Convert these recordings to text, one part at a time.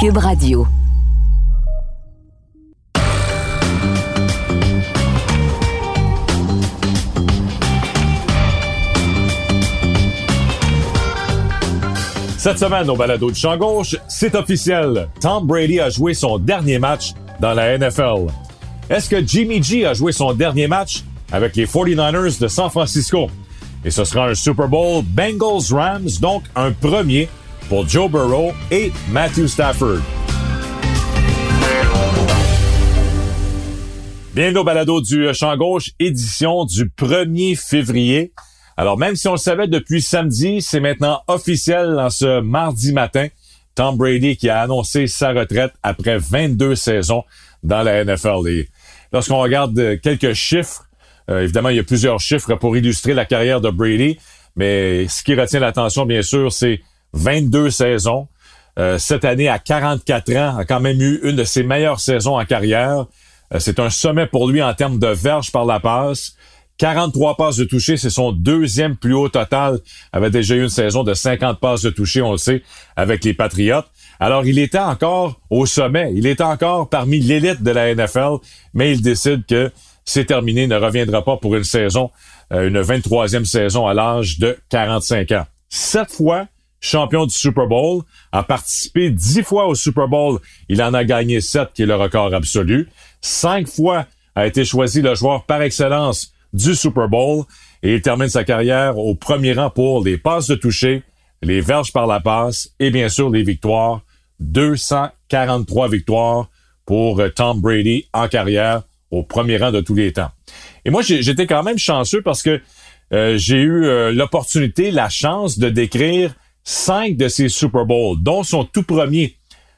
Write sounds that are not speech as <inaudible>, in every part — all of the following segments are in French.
Cube Radio. Cette semaine, au balado du champ gauche, c'est officiel. Tom Brady a joué son dernier match dans la NFL. Est-ce que Jimmy G a joué son dernier match avec les 49ers de San Francisco? Et ce sera un Super Bowl Bengals-Rams, donc un premier pour Joe Burrow et Matthew Stafford. Bienvenue au balado du champ gauche, édition du 1er février. Alors, même si on le savait depuis samedi, c'est maintenant officiel en ce mardi matin. Tom Brady qui a annoncé sa retraite après 22 saisons dans la NFL. Lorsqu'on regarde quelques chiffres, euh, évidemment, il y a plusieurs chiffres pour illustrer la carrière de Brady, mais ce qui retient l'attention, bien sûr, c'est 22 saisons. Euh, cette année, à 44 ans, a quand même eu une de ses meilleures saisons en carrière. Euh, c'est un sommet pour lui en termes de verges par la passe. 43 passes de toucher, c'est son deuxième plus haut total. Avait déjà eu une saison de 50 passes de toucher, on le sait, avec les Patriotes. Alors, il était encore au sommet. Il était encore parmi l'élite de la NFL, mais il décide que c'est terminé, ne reviendra pas pour une saison, euh, une 23e saison à l'âge de 45 ans. Sept fois champion du Super Bowl, a participé dix fois au Super Bowl. Il en a gagné sept, qui est le record absolu. Cinq fois a été choisi le joueur par excellence du Super Bowl et il termine sa carrière au premier rang pour les passes de toucher, les verges par la passe et bien sûr les victoires. 243 victoires pour euh, Tom Brady en carrière au premier rang de tous les temps. Et moi, j'étais quand même chanceux parce que euh, j'ai eu euh, l'opportunité, la chance de décrire cinq de ses Super Bowls, dont son tout premier.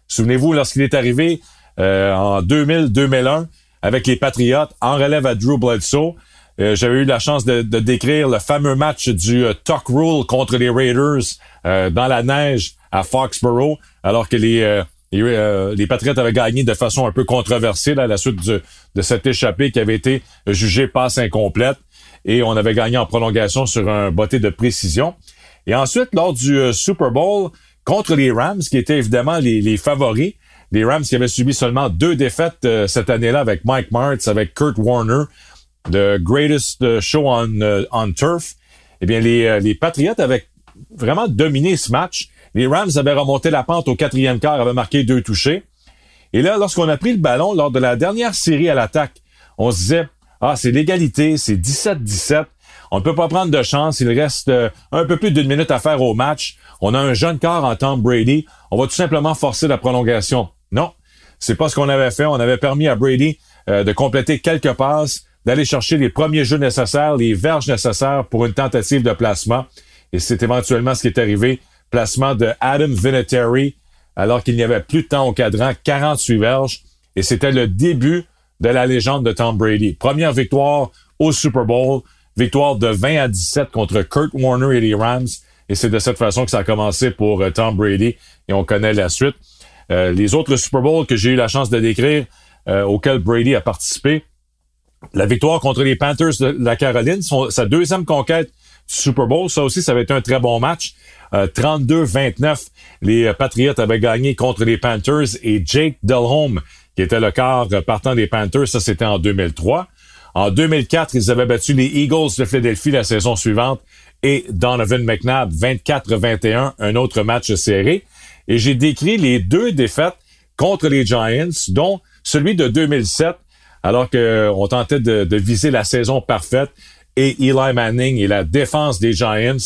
Souvenez-vous, lorsqu'il est arrivé en 2000-2001 avec les Patriots en relève à Drew Bledsoe, euh, j'avais eu la chance de, décrire le fameux match du euh, Tuck Rule contre les Raiders euh, dans la neige à Foxborough, alors que les les, Patriots avaient gagné de façon un peu controversée à la suite de cette échappée qui avait été jugée passe incomplète. Et on avait gagné en prolongation sur un botté de précision. Et ensuite, lors du Super Bowl contre les Rams, qui étaient évidemment les, les favoris, les Rams qui avaient subi seulement deux défaites cette année-là avec Mike Martz, avec Kurt Warner, The Greatest uh, Show on, on Turf, eh bien, les, euh, les Patriots avaient vraiment dominé ce match. Les Rams avaient remonté la pente au quatrième quart, avaient marqué deux touchés. Et là, lorsqu'on a pris le ballon lors de la dernière série à l'attaque, on se disait, ah, c'est l'égalité, c'est 17-17. On ne peut pas prendre de chance. Il reste euh, un peu plus d'une minute à faire au match. On a un jeune corps en Tom Brady. On va tout simplement forcer la prolongation. Non, c'est pas ce qu'on avait fait. On avait permis à Brady euh, de compléter quelques passes d'aller chercher les premiers jeux nécessaires, les verges nécessaires pour une tentative de placement. Et c'est éventuellement ce qui est arrivé. Placement de Adam Vinatieri, alors qu'il n'y avait plus de temps au cadran, 48 verges. Et c'était le début de la légende de Tom Brady. Première victoire au Super Bowl, victoire de 20 à 17 contre Kurt Warner et les Rams. Et c'est de cette façon que ça a commencé pour euh, Tom Brady. Et on connaît la suite. Euh, les autres Super Bowls que j'ai eu la chance de décrire, euh, auxquels Brady a participé, la victoire contre les Panthers de la Caroline, sa deuxième conquête du Super Bowl, ça aussi, ça avait été un très bon match. 32-29, euh, les euh, Patriots avaient gagné contre les Panthers et Jake Delhomme, qui était le quart partant des Panthers, ça c'était en 2003. En 2004, ils avaient battu les Eagles de Philadelphie la saison suivante et Donovan McNabb 24-21, un autre match serré. Et j'ai décrit les deux défaites contre les Giants, dont celui de 2007 alors qu'on tentait de, viser la saison parfaite. Et Eli Manning et la défense des Giants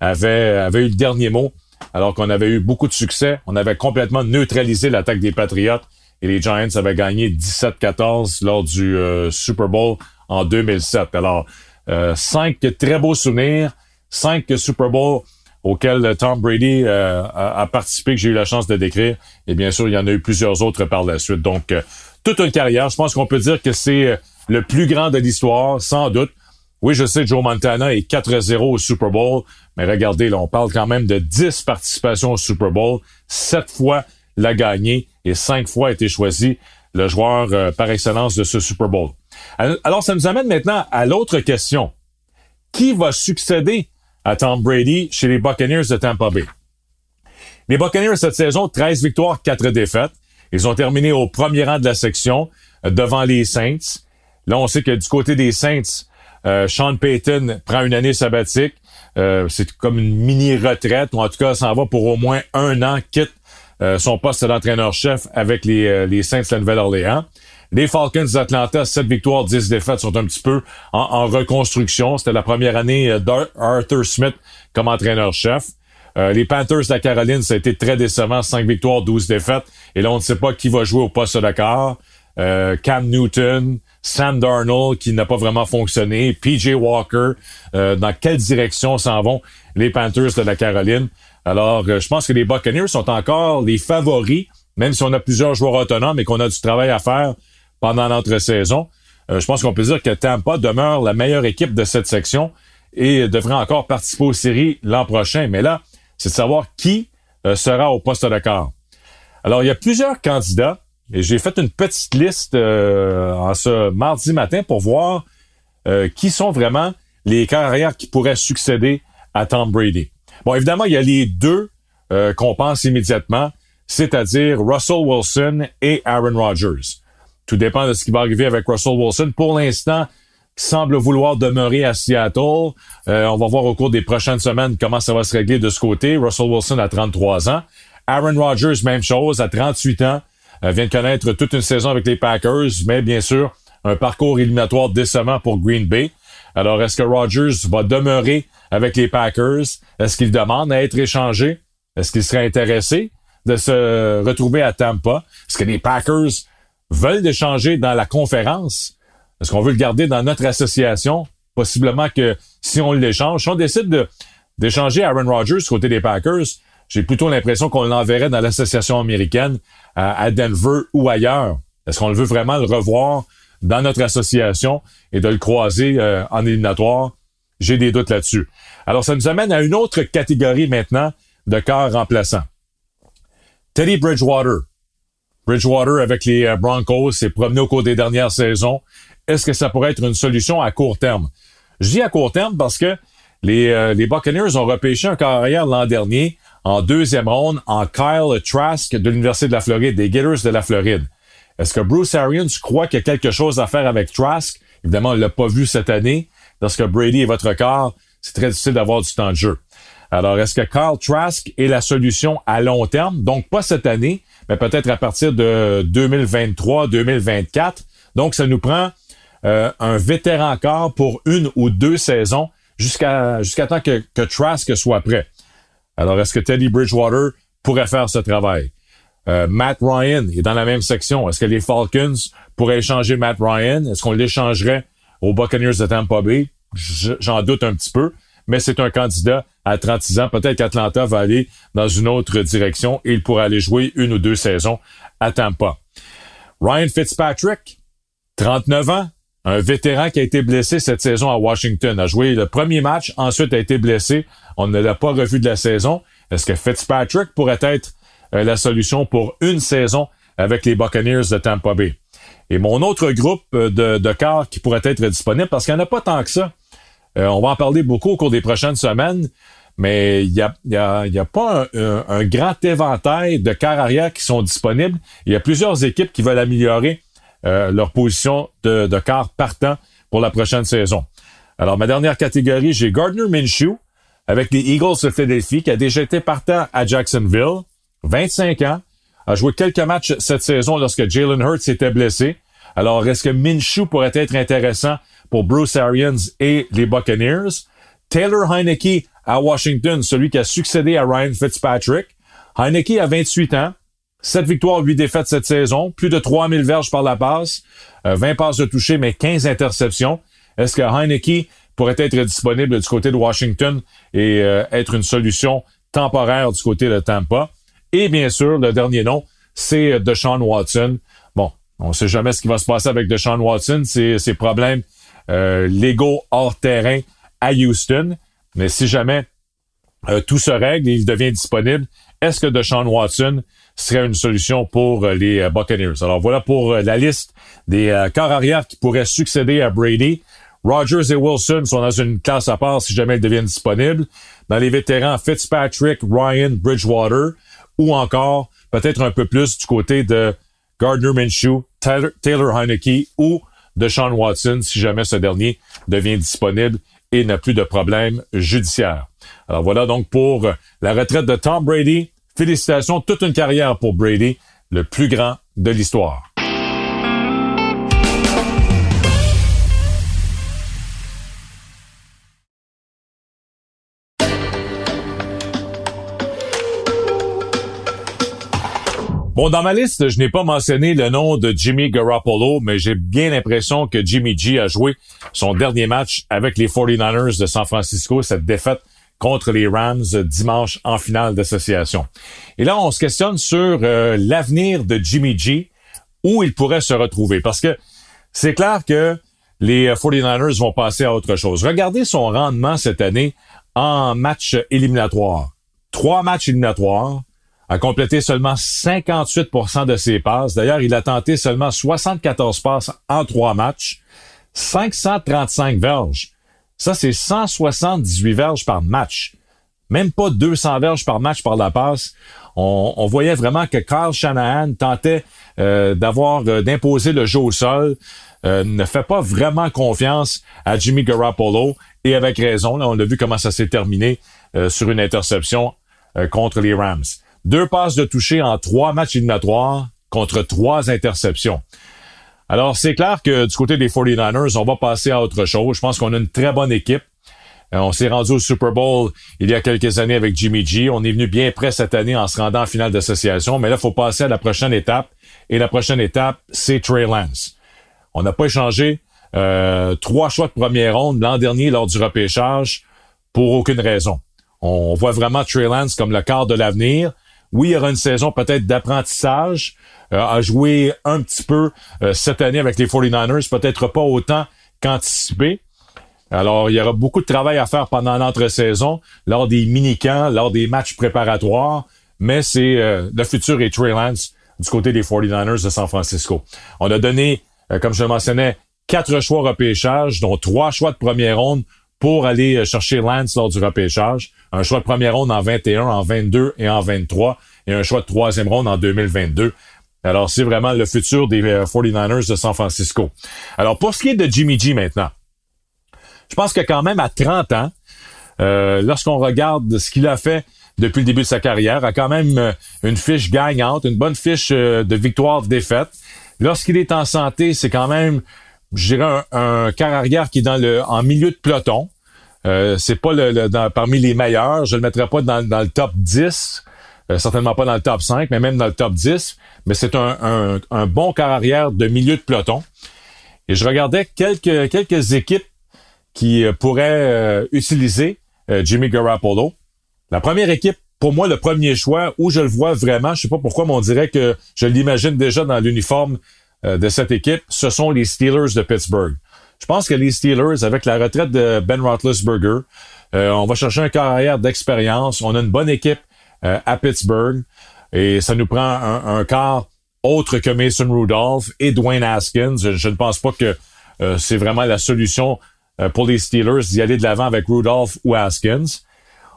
avaient, eu le dernier mot, alors qu'on avait eu beaucoup de succès. On avait complètement neutralisé l'attaque des Patriots et les Giants avaient gagné 17-14 lors du euh, Super Bowl en 2007. Alors, euh, cinq très beaux souvenirs, cinq Super Bowls auxquels Tom Brady euh, a, a, participé, que j'ai eu la chance de décrire. Et bien sûr, il y en a eu plusieurs autres par la suite. Donc, toute une carrière. Je pense qu'on peut dire que c'est le plus grand de l'histoire, sans doute. Oui, je sais, Joe Montana est 4-0 au Super Bowl, mais regardez, là, on parle quand même de 10 participations au Super Bowl, 7 fois l'a gagné et 5 fois a été choisi le joueur euh, par excellence de ce Super Bowl. Alors, ça nous amène maintenant à l'autre question. Qui va succéder à Tom Brady chez les Buccaneers de Tampa Bay? Les Buccaneers cette saison, 13 victoires, 4 défaites. Ils ont terminé au premier rang de la section euh, devant les Saints. Là, on sait que du côté des Saints, euh, Sean Payton prend une année sabbatique. C'est comme une mini-retraite, ou en tout cas, s'en va pour au moins un an, quitte son poste d'entraîneur-chef avec les, les Saints de la Nouvelle-Orléans. Les Falcons d'Atlanta, 7 victoires, 10 défaites, sont un petit peu en, reconstruction. C'était la première année d'Arthur Smith comme entraîneur-chef. Euh, les Panthers de la Caroline, ça a été très décevant, 5 victoires, 12 défaites. Et là, on ne sait pas qui va jouer au poste de. Euh, Cam Newton, Sam Darnold qui n'a pas vraiment fonctionné, PJ Walker, euh, dans quelle direction s'en vont les Panthers de la Caroline? Alors, je pense que les Buccaneers sont encore les favoris, même si on a plusieurs joueurs autonomes et qu'on a du travail à faire pendant l'entre-saison. je pense qu'on peut dire que Tampa demeure la meilleure équipe de cette section et devrait encore participer aux séries l'an prochain. Mais là, c'est de savoir qui euh, sera au poste de quart. Alors, il y a plusieurs candidats et j'ai fait une petite liste euh, en ce mardi matin pour voir euh, qui sont vraiment les carrières qui pourraient succéder à Tom Brady. Bon, évidemment, il y a les deux qu'on pense immédiatement, c'est-à-dire Russell Wilson et Aaron Rodgers. Tout dépend de ce qui va arriver avec Russell Wilson. Pour l'instant, semble vouloir demeurer à Seattle. Euh, on va voir au cours des prochaines semaines comment ça va se régler de ce côté. Russell Wilson a 33 ans. Aaron Rodgers, même chose, à 38 ans. Euh, vient de connaître toute une saison avec les Packers, mais bien sûr, un parcours éliminatoire décevant pour Green Bay. Alors, est-ce que Rodgers va demeurer avec les Packers? Est-ce qu'il demande à être échangé? Est-ce qu'il serait intéressé de se retrouver à Tampa? Est-ce que les Packers veulent échanger dans la conférence? Est-ce qu'on veut le garder dans notre association? Possiblement que si on l'échange, si on décide d'échanger Aaron Rodgers côté des Packers, j'ai plutôt l'impression qu'on l'enverrait dans l'association américaine à, Denver ou ailleurs. Est-ce qu'on veut vraiment le revoir dans notre association et de le croiser euh, en éliminatoire? J'ai des doutes là-dessus. Alors, ça nous amène à une autre catégorie maintenant de corps remplaçants. Teddy Bridgewater. Bridgewater avec les euh, Broncos s'est promené au cours des dernières saisons est-ce que ça pourrait être une solution à court terme? Je dis à court terme parce que les, euh, Buccaneers ont repêché un carrière l'an dernier en deuxième ronde en Kyle Trask de l'Université de la Floride, des Gators de la Floride. Est-ce que Bruce Arians croit qu'il y a quelque chose à faire avec Trask? Évidemment, on l'a pas vu cette année. Lorsque Brady est votre corps, c'est très difficile d'avoir du temps de jeu. Alors, est-ce que Kyle Trask est la solution à long terme? Donc, pas cette année, mais peut-être à partir de 2023-2024. Donc, ça nous prend euh, un vétéran encore pour une ou deux saisons jusqu'à jusqu'à temps que Trask soit prêt. Alors, est-ce que Teddy Bridgewater pourrait faire ce travail? Euh, Matt Ryan est dans la même section. Est-ce que les Falcons pourraient échanger Matt Ryan? Est-ce qu'on l'échangerait aux Buccaneers de Tampa Bay? J'en doute un petit peu, mais c'est un candidat à 36 ans. Peut-être qu'Atlanta va aller dans une autre direction et il pourrait aller jouer une ou deux saisons à Tampa. Ryan Fitzpatrick, 39 ans, un vétéran qui a été blessé cette saison à Washington, a joué le premier match, ensuite a été blessé. On ne l'a pas revu de la saison. Est-ce que Fitzpatrick pourrait être la solution pour une saison avec les Buccaneers de Tampa Bay? Et mon autre groupe euh, de, de qui pourrait être disponible, parce qu'il n'y en a pas tant que ça. Euh, on va en parler beaucoup au cours des prochaines semaines, mais il n'y a, y a, pas un, grand éventail de quarts arrière qui sont disponibles. Il y a plusieurs équipes qui veulent améliorer euh, leur position de, de partant pour la prochaine saison. Alors, ma dernière catégorie, j'ai Gardner Minshew avec les Eagles de Philadelphie qui a déjà été partant à Jacksonville, 25 ans, a joué quelques matchs cette saison lorsque Jalen Hurts était blessé. Alors, est-ce que Minshew pourrait être intéressant pour Bruce Arians et les Buccaneers? Taylor Heineke à Washington, celui qui a succédé à Ryan Fitzpatrick. Heineke a 28 ans, 7 victoires, 8 défaites cette saison, plus de 3000 verges par la passe, 20 euh, passes de toucher, mais 15 interceptions. Est-ce que Heineke pourrait être disponible du côté de Washington et euh, être une solution temporaire du côté de Tampa? Et bien sûr, le dernier nom, c'est Deshaun Watson. Bon, on ne sait jamais ce qui va se passer avec Deshaun Watson, ses, ses problèmes euh, légaux hors terrain à Houston. Mais si jamais euh, tout se règle et il devient disponible, est-ce que Deshaun Watson serait une solution pour euh, les euh, Buccaneers? Alors voilà pour euh, la liste des corps arrière qui pourraient succéder à Brady. Rogers et Wilson sont dans une classe à part si jamais ils deviennent disponibles. Dans les vétérans, Fitzpatrick, Ryan, Bridgewater. Ou encore peut-être un peu plus du côté de Gardner Minshew, Taylor, Taylor Heineke ou de Sean Watson si jamais ce dernier devient disponible et n'a plus de problème judiciaire. Alors voilà donc pour la retraite de Tom Brady. Félicitations, toute une carrière pour Brady, le plus grand de l'histoire. Bon, dans ma liste, je n'ai pas mentionné le nom de Jimmy Garoppolo, mais j'ai bien l'impression que Jimmy G a joué son dernier match avec les 49ers de San Francisco, cette défaite contre les Rams dimanche en finale d'association. Et là, on se questionne sur euh, l'avenir de Jimmy G, où il pourrait se retrouver, parce que c'est clair que les 49ers vont passer à autre chose. Regardez son rendement cette année en match éliminatoire. Trois matchs éliminatoires, a complété seulement 58% de ses passes. D'ailleurs, il a tenté seulement 74 passes en trois matchs, 535 verges. Ça, c'est 178 verges par match. Même pas 200 verges par match par la passe. On, voyait vraiment que Carl Shanahan tentait euh, d'avoir euh, d'imposer le jeu au sol. Euh, ne fait pas vraiment confiance à Jimmy Garoppolo et avec raison. Là, on a vu comment ça s'est terminé sur une interception contre les Rams. Deux passes de toucher en trois matchs éliminatoires contre trois interceptions. Alors, c'est clair que du côté des 49ers, on va passer à autre chose. Je pense qu'on a une très bonne équipe. Euh, on s'est rendu au Super Bowl il y a quelques années avec Jimmy G. On est venu bien près cette année en se rendant en finale d'association. Mais là, il faut passer à la prochaine étape. Et la prochaine étape, c'est Trey Lance. On n'a pas échangé euh, trois choix de première ronde l'an dernier lors du repêchage pour aucune raison. On voit vraiment Trey Lance comme le quart de l'avenir. Oui, il y aura une saison peut-être d'apprentissage, euh, à jouer un petit peu euh, cette année avec les 49ers, peut-être pas autant qu'anticipé. Alors, il y aura beaucoup de travail à faire pendant l'entre-saison, lors des mini-camps, lors des matchs préparatoires, mais c'est euh, le futur est Trey Lance du côté des 49ers de San Francisco. On a donné, comme je le mentionnais, quatre choix repêchage, dont trois choix de première ronde pour aller euh, chercher Lance lors du repêchage. Un choix de première ronde en 21, en 22 et en 23 et un choix de troisième ronde en 2022. Alors, c'est vraiment le futur des 49ers euh, de San Francisco. Alors, pour ce qui est de Jimmy G maintenant, je pense que quand même à 30 ans, euh, lorsqu'on regarde ce qu'il a fait depuis le début de sa carrière, a quand même une fiche gagnante, une bonne fiche de victoire-défaite. Lorsqu'il est en santé, c'est quand même je dirais un, un arrière qui est dans le en milieu de peloton. Euh, c'est pas le, parmi les meilleurs. Je le mettrais pas dans, le top 10. Euh, certainement pas dans le top 5, mais même dans le top 10. Mais c'est un, un, bon quart arrière de milieu de peloton. Et je regardais quelques, quelques équipes qui euh, pourraient euh, utiliser Jimmy Garoppolo. La première équipe, pour moi, le premier choix, où je le vois vraiment, je sais pas pourquoi, mais on dirait que je l'imagine déjà dans l'uniforme euh, de cette équipe, ce sont les Steelers de Pittsburgh. Je pense que les Steelers, avec la retraite de Ben Roethlisberger, euh, on va chercher un carrière d'expérience. On a une bonne équipe euh, à Pittsburgh et ça nous prend un, un quart autre que Mason Rudolph et Dwayne Haskins. Je, ne pense pas que c'est vraiment la solution pour les Steelers d'y aller de l'avant avec Rudolph ou Haskins.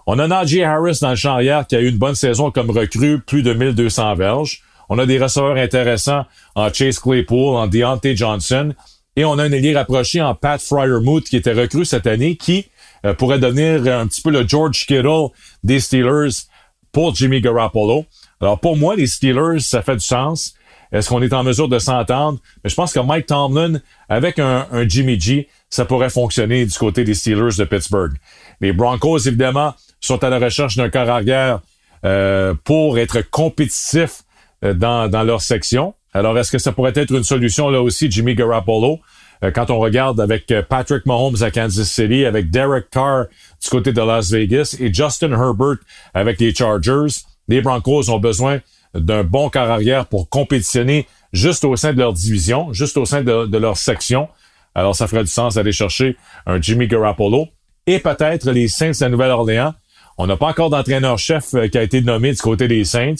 On a Najee Harris dans le champ arrière qui a eu une bonne saison comme recrue, plus de 1200 verges. On a des receveurs intéressants en Chase Claypool, en Deontay Johnson. Et on a un ailier rapproché en Pat Fryermuth qui était recru cette année, qui euh, pourrait devenir un petit peu le George Kittle des Steelers pour Jimmy Garoppolo. Alors pour moi, les Steelers, ça fait du sens. Est-ce qu'on est en mesure de s'entendre? Mais je pense que Mike Tomlin, avec un, Jimmy G, ça pourrait fonctionner du côté des Steelers de Pittsburgh. Les Broncos, évidemment, sont à la recherche d'un corps arrière euh, pour être compétitif euh, dans, dans leur section. Alors, est-ce que ça pourrait être une solution là aussi, Jimmy Garoppolo? Euh, quand on regarde avec euh, Patrick Mahomes à Kansas City, avec Derek Carr du côté de Las Vegas et Justin Herbert avec les Chargers, les Broncos ont besoin d'un bon quart arrière pour compétitionner juste au sein de leur division, juste au sein de, de leur section. Alors, ça ferait du sens d'aller chercher un Jimmy Garoppolo et peut-être les Saints de la Nouvelle-Orléans. On n'a pas encore d'entraîneur-chef qui a été nommé du côté des Saints.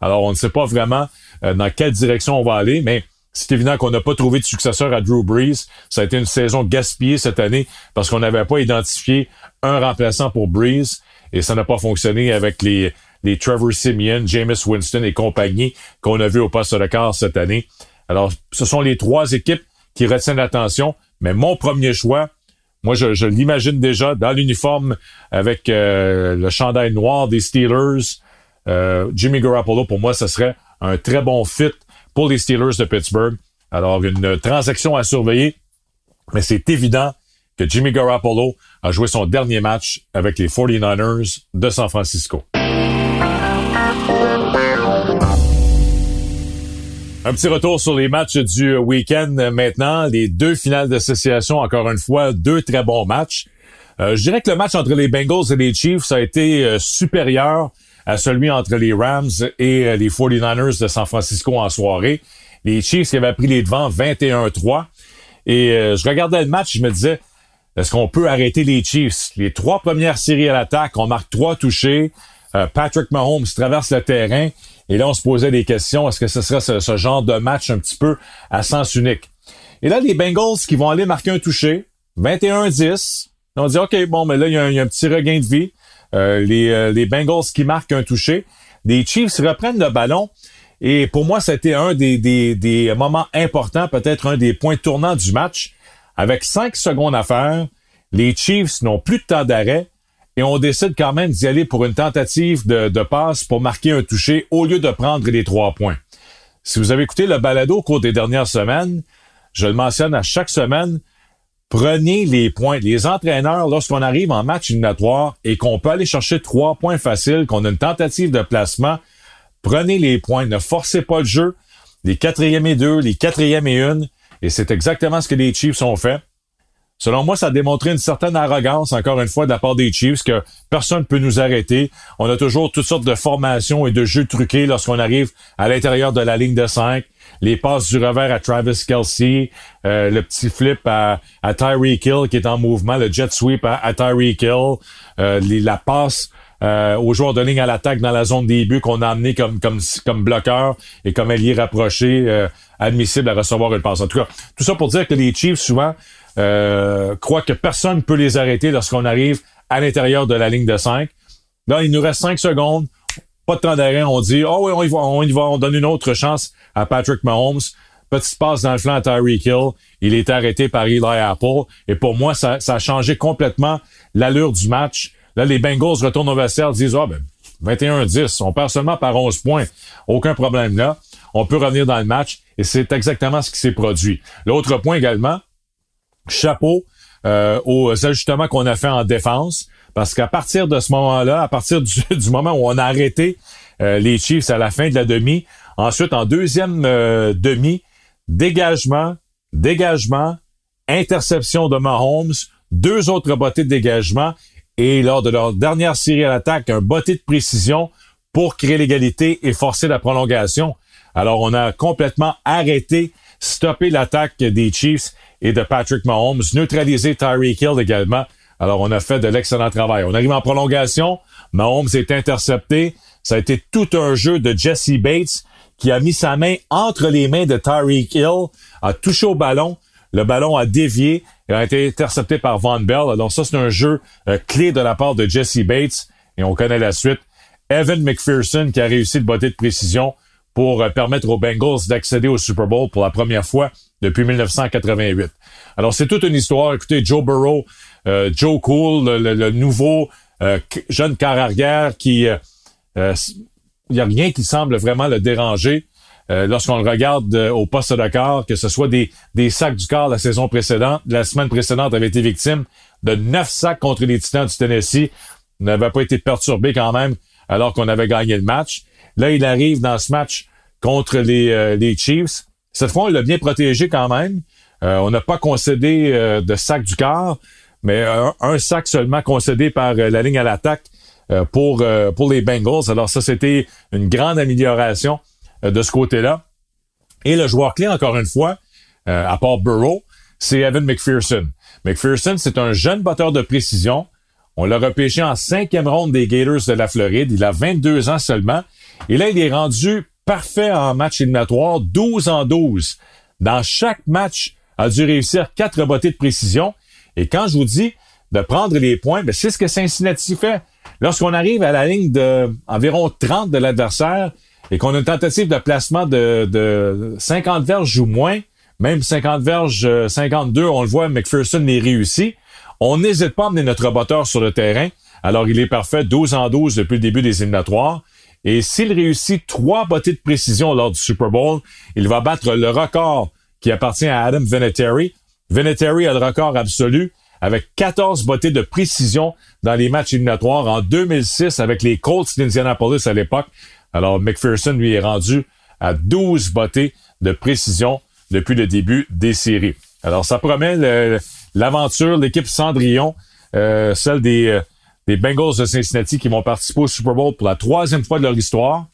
Alors, on ne sait pas vraiment euh, dans quelle direction on va aller, mais c'est évident qu'on n'a pas trouvé de successeur à Drew Brees. Ça a été une saison gaspillée cette année parce qu'on n'avait pas identifié un remplaçant pour Brees et ça n'a pas fonctionné avec les, les Trevor Simeon, Jameis Winston et compagnie qu'on a vu au poste de cette année. Alors, ce sont les trois équipes qui retiennent l'attention, mais mon premier choix, moi, je, l'imagine déjà dans l'uniforme avec euh, le chandail noir des Steelers. Euh, Jimmy Garoppolo, pour moi, ce serait un très bon fit pour les Steelers de Pittsburgh. Alors, une transaction à surveiller, mais c'est évident que Jimmy Garoppolo a joué son dernier match avec les 49ers de San Francisco. Un petit retour sur les matchs du week-end maintenant. Les deux finales d'association, encore une fois, deux très bons matchs. Euh, je dirais que le match entre les Bengals et les Chiefs a été euh, supérieur à celui entre les Rams et euh, les 49ers de San Francisco en soirée. Les Chiefs avaient pris les devants 21-3. Et je regardais le match, je me disais, est-ce qu'on peut arrêter les Chiefs? Les trois premières séries à l'attaque, on marque trois touchés. Patrick Mahomes traverse le terrain et là, on se posait des questions. Est-ce que ce serait ce, genre de match un petit peu à sens unique? Et là, les Bengals qui vont aller marquer un toucher, 21-10. On dit, OK, bon, mais là, il y, a un, petit regain de vie. Euh, les, euh, les Bengals qui marquent un toucher. Les Chiefs reprennent le ballon. Et pour moi, c'était un des, moments importants, peut-être un des points tournants du match. Avec cinq secondes à faire, les Chiefs n'ont plus de temps d'arrêt et on décide quand même d'y aller pour une tentative de, de, passe pour marquer un toucher au lieu de prendre les trois points. Si vous avez écouté le balado au cours des dernières semaines, je le mentionne à chaque semaine, prenez les points. Les entraîneurs, lorsqu'on arrive en match éliminatoire et qu'on peut aller chercher trois points faciles, qu'on a une tentative de placement, prenez les points. Ne forcez pas le jeu. Les quatrièmes et deux, les quatrièmes et une. Et c'est exactement ce que les Chiefs ont fait. Selon moi, ça a démontré une certaine arrogance, encore une fois, de la part des Chiefs, que personne ne peut nous arrêter. On a toujours toutes sortes de formations et de jeux truqués lorsqu'on arrive à l'intérieur de la ligne de 5. Les passes du revers à Travis Kelsey, euh, le petit flip à, à Tyreek Hill qui est en mouvement, le jet sweep à, à Tyreek Hill, euh, la passe euh, aux joueurs de ligne à l'attaque dans la zone début qu'on a amené comme, comme, comme bloqueur et comme allié rapproché, euh, admissible à recevoir une passe. En tout cas, tout ça pour dire que les Chiefs, souvent, euh, que personne ne peut les arrêter lorsqu'on arrive à l'intérieur de la ligne de 5. Là, il nous reste 5 secondes. Pas de temps d'arrêt. On dit, oh oui, on y va, on y va, on donne une autre chance à Patrick Mahomes. Petite passe dans le flanc à Tyreek Hill. Il est arrêté par Eli Apple. Et pour moi, ça, ça a changé complètement l'allure du match. Là, les Bengals retournent au vestiaire, disent, ah ben, 21-10, on perd seulement par 11 points. Aucun problème là. On peut revenir dans le match et c'est exactement ce qui s'est produit. L'autre point également, chapeau euh, aux ajustements qu'on a fait en défense, parce qu'à partir de ce moment-là, à partir <laughs> du, moment où on a arrêté euh, les Chiefs à la fin de la demi, ensuite en deuxième euh, demi, dégagement, dégagement, interception de Mahomes, deux autres bottées de dégagement, et lors de leur dernière série à l'attaque, un botté de précision pour créer l'égalité et forcer la prolongation. Alors on a complètement arrêté, stoppé l'attaque des Chiefs et de Patrick Mahomes, neutraliser Tyreek Hill également. Alors, on a fait de l'excellent travail. On arrive en prolongation. Mahomes est intercepté. Ça a été tout un jeu de Jesse Bates qui a mis sa main entre les mains de Tyreek Hill, a touché au ballon. Le ballon a dévié et a été intercepté par Von Bell. Alors ça, c'est un jeu euh, clé de la part de Jesse Bates. Et on connaît la suite. Evan McPherson qui a réussi le beauté de précision pour euh, permettre aux Bengals d'accéder au Super Bowl pour la première fois depuis 1988. Alors, c'est toute une histoire. Écoutez, Joe Burrow, euh, Joe Cool, le, nouveau euh, jeune car arrière qui... il n'y a rien qui semble vraiment le déranger lorsqu'on le regarde au poste de quart, que ce soit des, des sacs du quart la saison précédente. La semaine précédente avait été victime de neuf sacs contre les Titans du Tennessee. N'avait pas été perturbé quand même alors qu'on avait gagné le match. Là, il arrive dans ce match contre les, euh, les Chiefs. Cette fois, on l'a bien protégé quand même. Euh, on n'a pas concédé euh, de sac du quart, mais un, sac seulement concédé par la ligne à l'attaque pour, pour les Bengals. Alors ça, c'était une grande amélioration de ce côté-là. Et le joueur clé, encore une fois, à part Burrow, c'est Evan McPherson. McPherson, c'est un jeune batteur de précision. On l'a repêché en cinquième ronde des Gators de la Floride. Il a 22 ans seulement. Et là, il est rendu parfait en match éliminatoire, 12 en 12. Dans chaque match, a dû réussir quatre bottées de précision. Et quand je vous dis de prendre les points, ben c'est ce que Cincinnati fait. lorsqu'on arrive à la ligne de environ 30 de l'adversaire et qu'on a une tentative de placement de, de 50 verges ou moins, même 50 verges, 52, on le voit, McPherson les réussit. On n'hésite pas à amener notre botteur sur le terrain. Alors, il est parfait 12 en 12 depuis le début des éliminatoires. Et s'il réussit trois bottées de précision lors du Super Bowl, il va battre le record qui appartient à Adam Vinatieri. Vinatieri a le record absolu avec 14 bottées de précision dans les matchs éliminatoires en 2006 avec les Colts d'Indianapolis à l'époque. Alors, McPherson lui est rendu à 12 bottées de précision depuis le début des séries. Alors, ça promet l'aventure, l'équipe Cendrillon, euh, celle des, euh, des Bengals de Cincinnati qui vont participer au Super Bowl pour la troisième fois de leur histoire.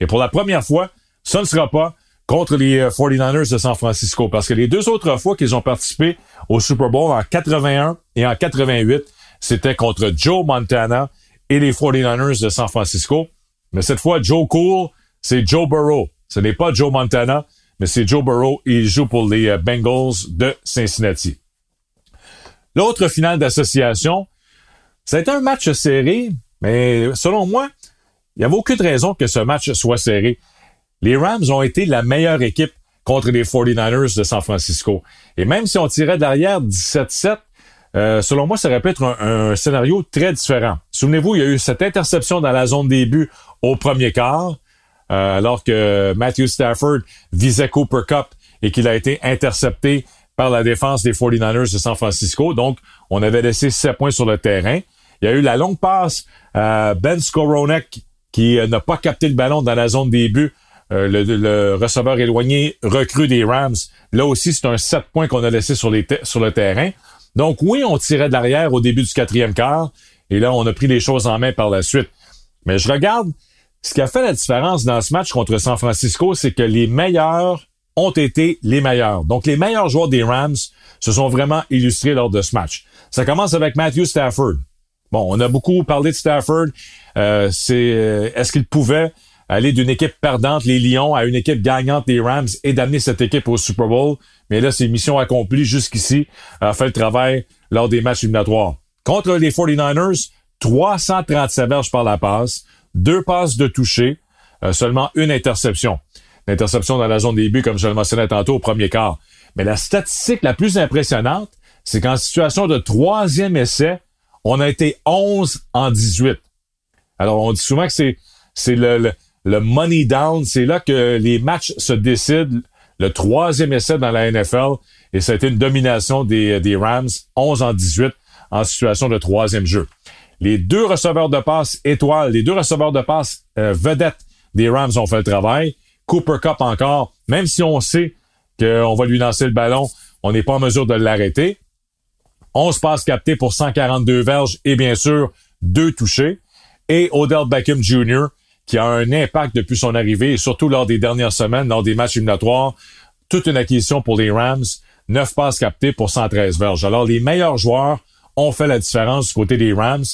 Et pour la première fois, ce ne sera pas contre les 49ers euh, de San Francisco. Parce que les deux autres fois qu'ils ont participé au Super Bowl en 81 et en 88, c'était contre Joe Montana et les 49ers de San Francisco. Mais cette fois, Joe Cool, c'est Joe Burrow. Ce n'est pas Joe Montana, mais c'est Joe Burrow et il joue pour les Bengals de Cincinnati. L'autre finale d'association, ça un match serré, mais selon moi, il n'y avait aucune raison que ce match soit serré. Les Rams ont été la meilleure équipe contre les 49ers de San Francisco. Et même si on tirait derrière 17-7, euh, selon moi, ça aurait pu être un, scénario très différent. Souvenez-vous, il y a eu cette interception dans la zone début au premier quart. Euh, alors que Matthew Stafford visait Cooper Cup et qu'il a été intercepté par la défense des 49ers de San Francisco. Donc, on avait laissé 7 points sur le terrain. Il y a eu la longue passe à Ben Skoronek qui euh, n'a pas capté le ballon dans la zone début. Euh, le, receveur éloigné recrue des Rams. Là aussi, c'est un 7 points qu'on a laissé sur, sur le terrain. Donc oui, on tirait derrière au début du quatrième quart. Et là, on a pris les choses en main par la suite. Mais je regarde ce qui a fait la différence dans ce match contre San Francisco, c'est que les meilleurs ont été les meilleurs. Donc, les meilleurs joueurs des Rams se sont vraiment illustrés lors de ce match. Ça commence avec Matthew Stafford. Bon, on a beaucoup parlé de Stafford. Euh, euh, est-ce qu'il pouvait aller d'une équipe perdante, les Lions, à une équipe gagnante, les Rams, et d'amener cette équipe au Super Bowl? Mais là, c'est mission accomplie jusqu'ici. A fait le travail lors des matchs éliminatoires. Contre les 49ers, 337 verges par la passe, deux passes de toucher, euh, seulement une interception. L'interception dans la zone début, comme je le mentionnais tantôt, au premier quart. Mais la statistique la plus impressionnante, c'est qu'en situation de troisième essai, on a été 11 en 18. Alors, on dit souvent que c'est, c'est le, le, money down. C'est là que les matchs se décident. Le troisième essai dans la NFL. Et ça a été une domination des, des Rams, 11 en 18, en situation de troisième jeu. Les deux receveurs de passe étoiles, les deux receveurs de passe euh, vedettes des Rams ont fait le travail. Cooper Cup encore, même si on sait qu'on va lui lancer le ballon, on n'est pas en mesure de l'arrêter. 11 passes captées pour 142 verges et bien sûr deux touchés. Et Odell Beckham Jr., qui a un impact depuis son arrivée et surtout lors des dernières semaines, lors des matchs éliminatoires, toute une acquisition pour les Rams, 9 passes captées pour 113 verges. Alors les meilleurs joueurs ont fait la différence du côté des Rams.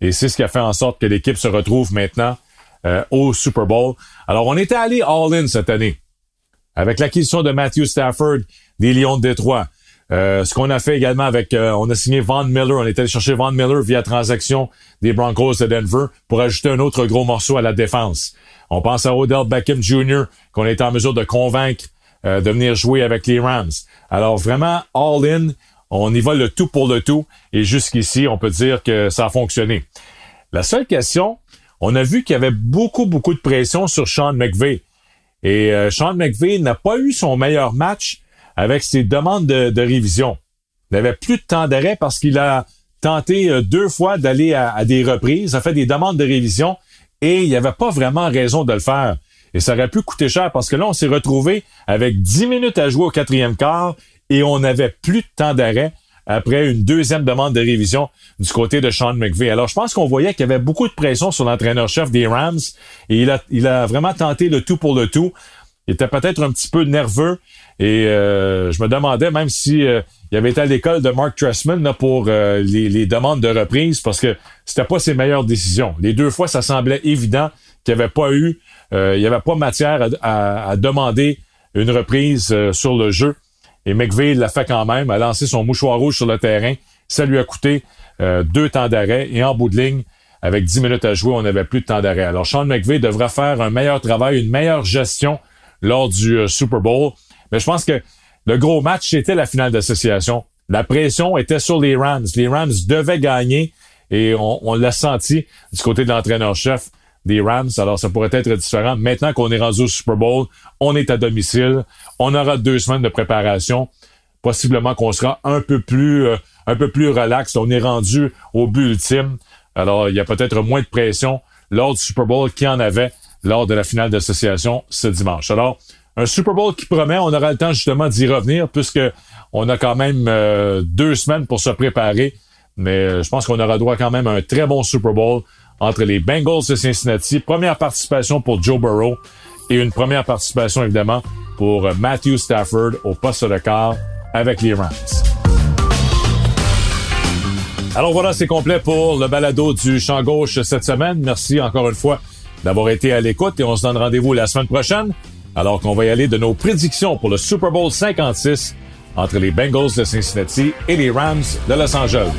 Et c'est ce qui a fait en sorte que l'équipe se retrouve maintenant euh, au Super Bowl. Alors, on était allé all-in cette année avec l'acquisition de Matthew Stafford des Lions de Détroit. Euh, ce qu'on a fait également avec, euh, on a signé Von Miller, on est allé chercher Von Miller via transaction des Broncos de Denver pour ajouter un autre gros morceau à la défense. On pense à Odell Beckham Jr. qu'on est en mesure de convaincre de venir jouer avec les Rams. Alors vraiment all-in, on y va le tout pour le tout et jusqu'ici, on peut dire que ça a fonctionné. La seule question, on a vu qu'il y avait beaucoup, beaucoup de pression sur Sean McVay. Et euh, Sean McVay n'a pas eu son meilleur match avec ses demandes de, révision. Il n'avait plus de temps d'arrêt parce qu'il a tenté euh, deux fois d'aller à, à, des reprises, a fait des demandes de révision et il n'y avait pas vraiment raison de le faire. Et ça aurait pu coûter cher parce que là, on s'est retrouvé avec 10 minutes à jouer au quatrième quart et on n'avait plus de temps d'arrêt après une deuxième demande de révision du côté de Sean McVay. Alors, je pense qu'on voyait qu'il y avait beaucoup de pression sur l'entraîneur-chef des Rams et il a, il a vraiment tenté le tout pour le tout. Il était peut-être un petit peu nerveux et euh, je me demandais même si euh, il avait été à l'école de Mark Tressman là, pour euh, les, demandes de reprise parce que c'était pas ses meilleures décisions. Les deux fois, ça semblait évident qu'il n'y avait pas eu, il n'y avait pas matière à demander une reprise sur le jeu. Et McVeigh l'a fait quand même, a lancé son mouchoir rouge sur le terrain. Ça lui a coûté euh, deux temps d'arrêt et en bout de ligne, avec 10 minutes à jouer, on n'avait plus de temps d'arrêt. Alors, Sean McVay devra faire un meilleur travail, une meilleure gestion lors du euh, Super Bowl. Mais je pense que le gros match, c'était la finale d'association. La pression était sur les Rams. Les Rams devaient gagner et on, l'a senti du côté de l'entraîneur-chef des Rams. Alors, ça pourrait être différent. Maintenant qu'on est rendu au Super Bowl, on est à domicile. On aura deux semaines de préparation. Possiblement qu'on sera un peu plus, euh, un peu plus relax. On est rendu au but ultime. Alors, il y a peut-être moins de pression lors du Super Bowl qu'il y en avait lors de la finale d'association ce dimanche. Alors, un Super Bowl qui promet, on aura le temps justement d'y revenir puisque on a quand même euh, deux semaines pour se préparer. Mais euh, je pense qu'on aura droit quand même à un très bon Super Bowl entre les Bengals de Cincinnati. Première participation pour Joe Burrow et une première participation évidemment pour Matthew Stafford au poste de quart avec les Rams. Alors voilà, c'est complet pour le balado du champ gauche cette semaine. Merci encore une fois d'avoir été à l'écoute et on se donne rendez-vous la semaine prochaine alors qu'on va y aller de nos prédictions pour le Super Bowl 56 entre les Bengals de Cincinnati et les Rams de Los Angeles.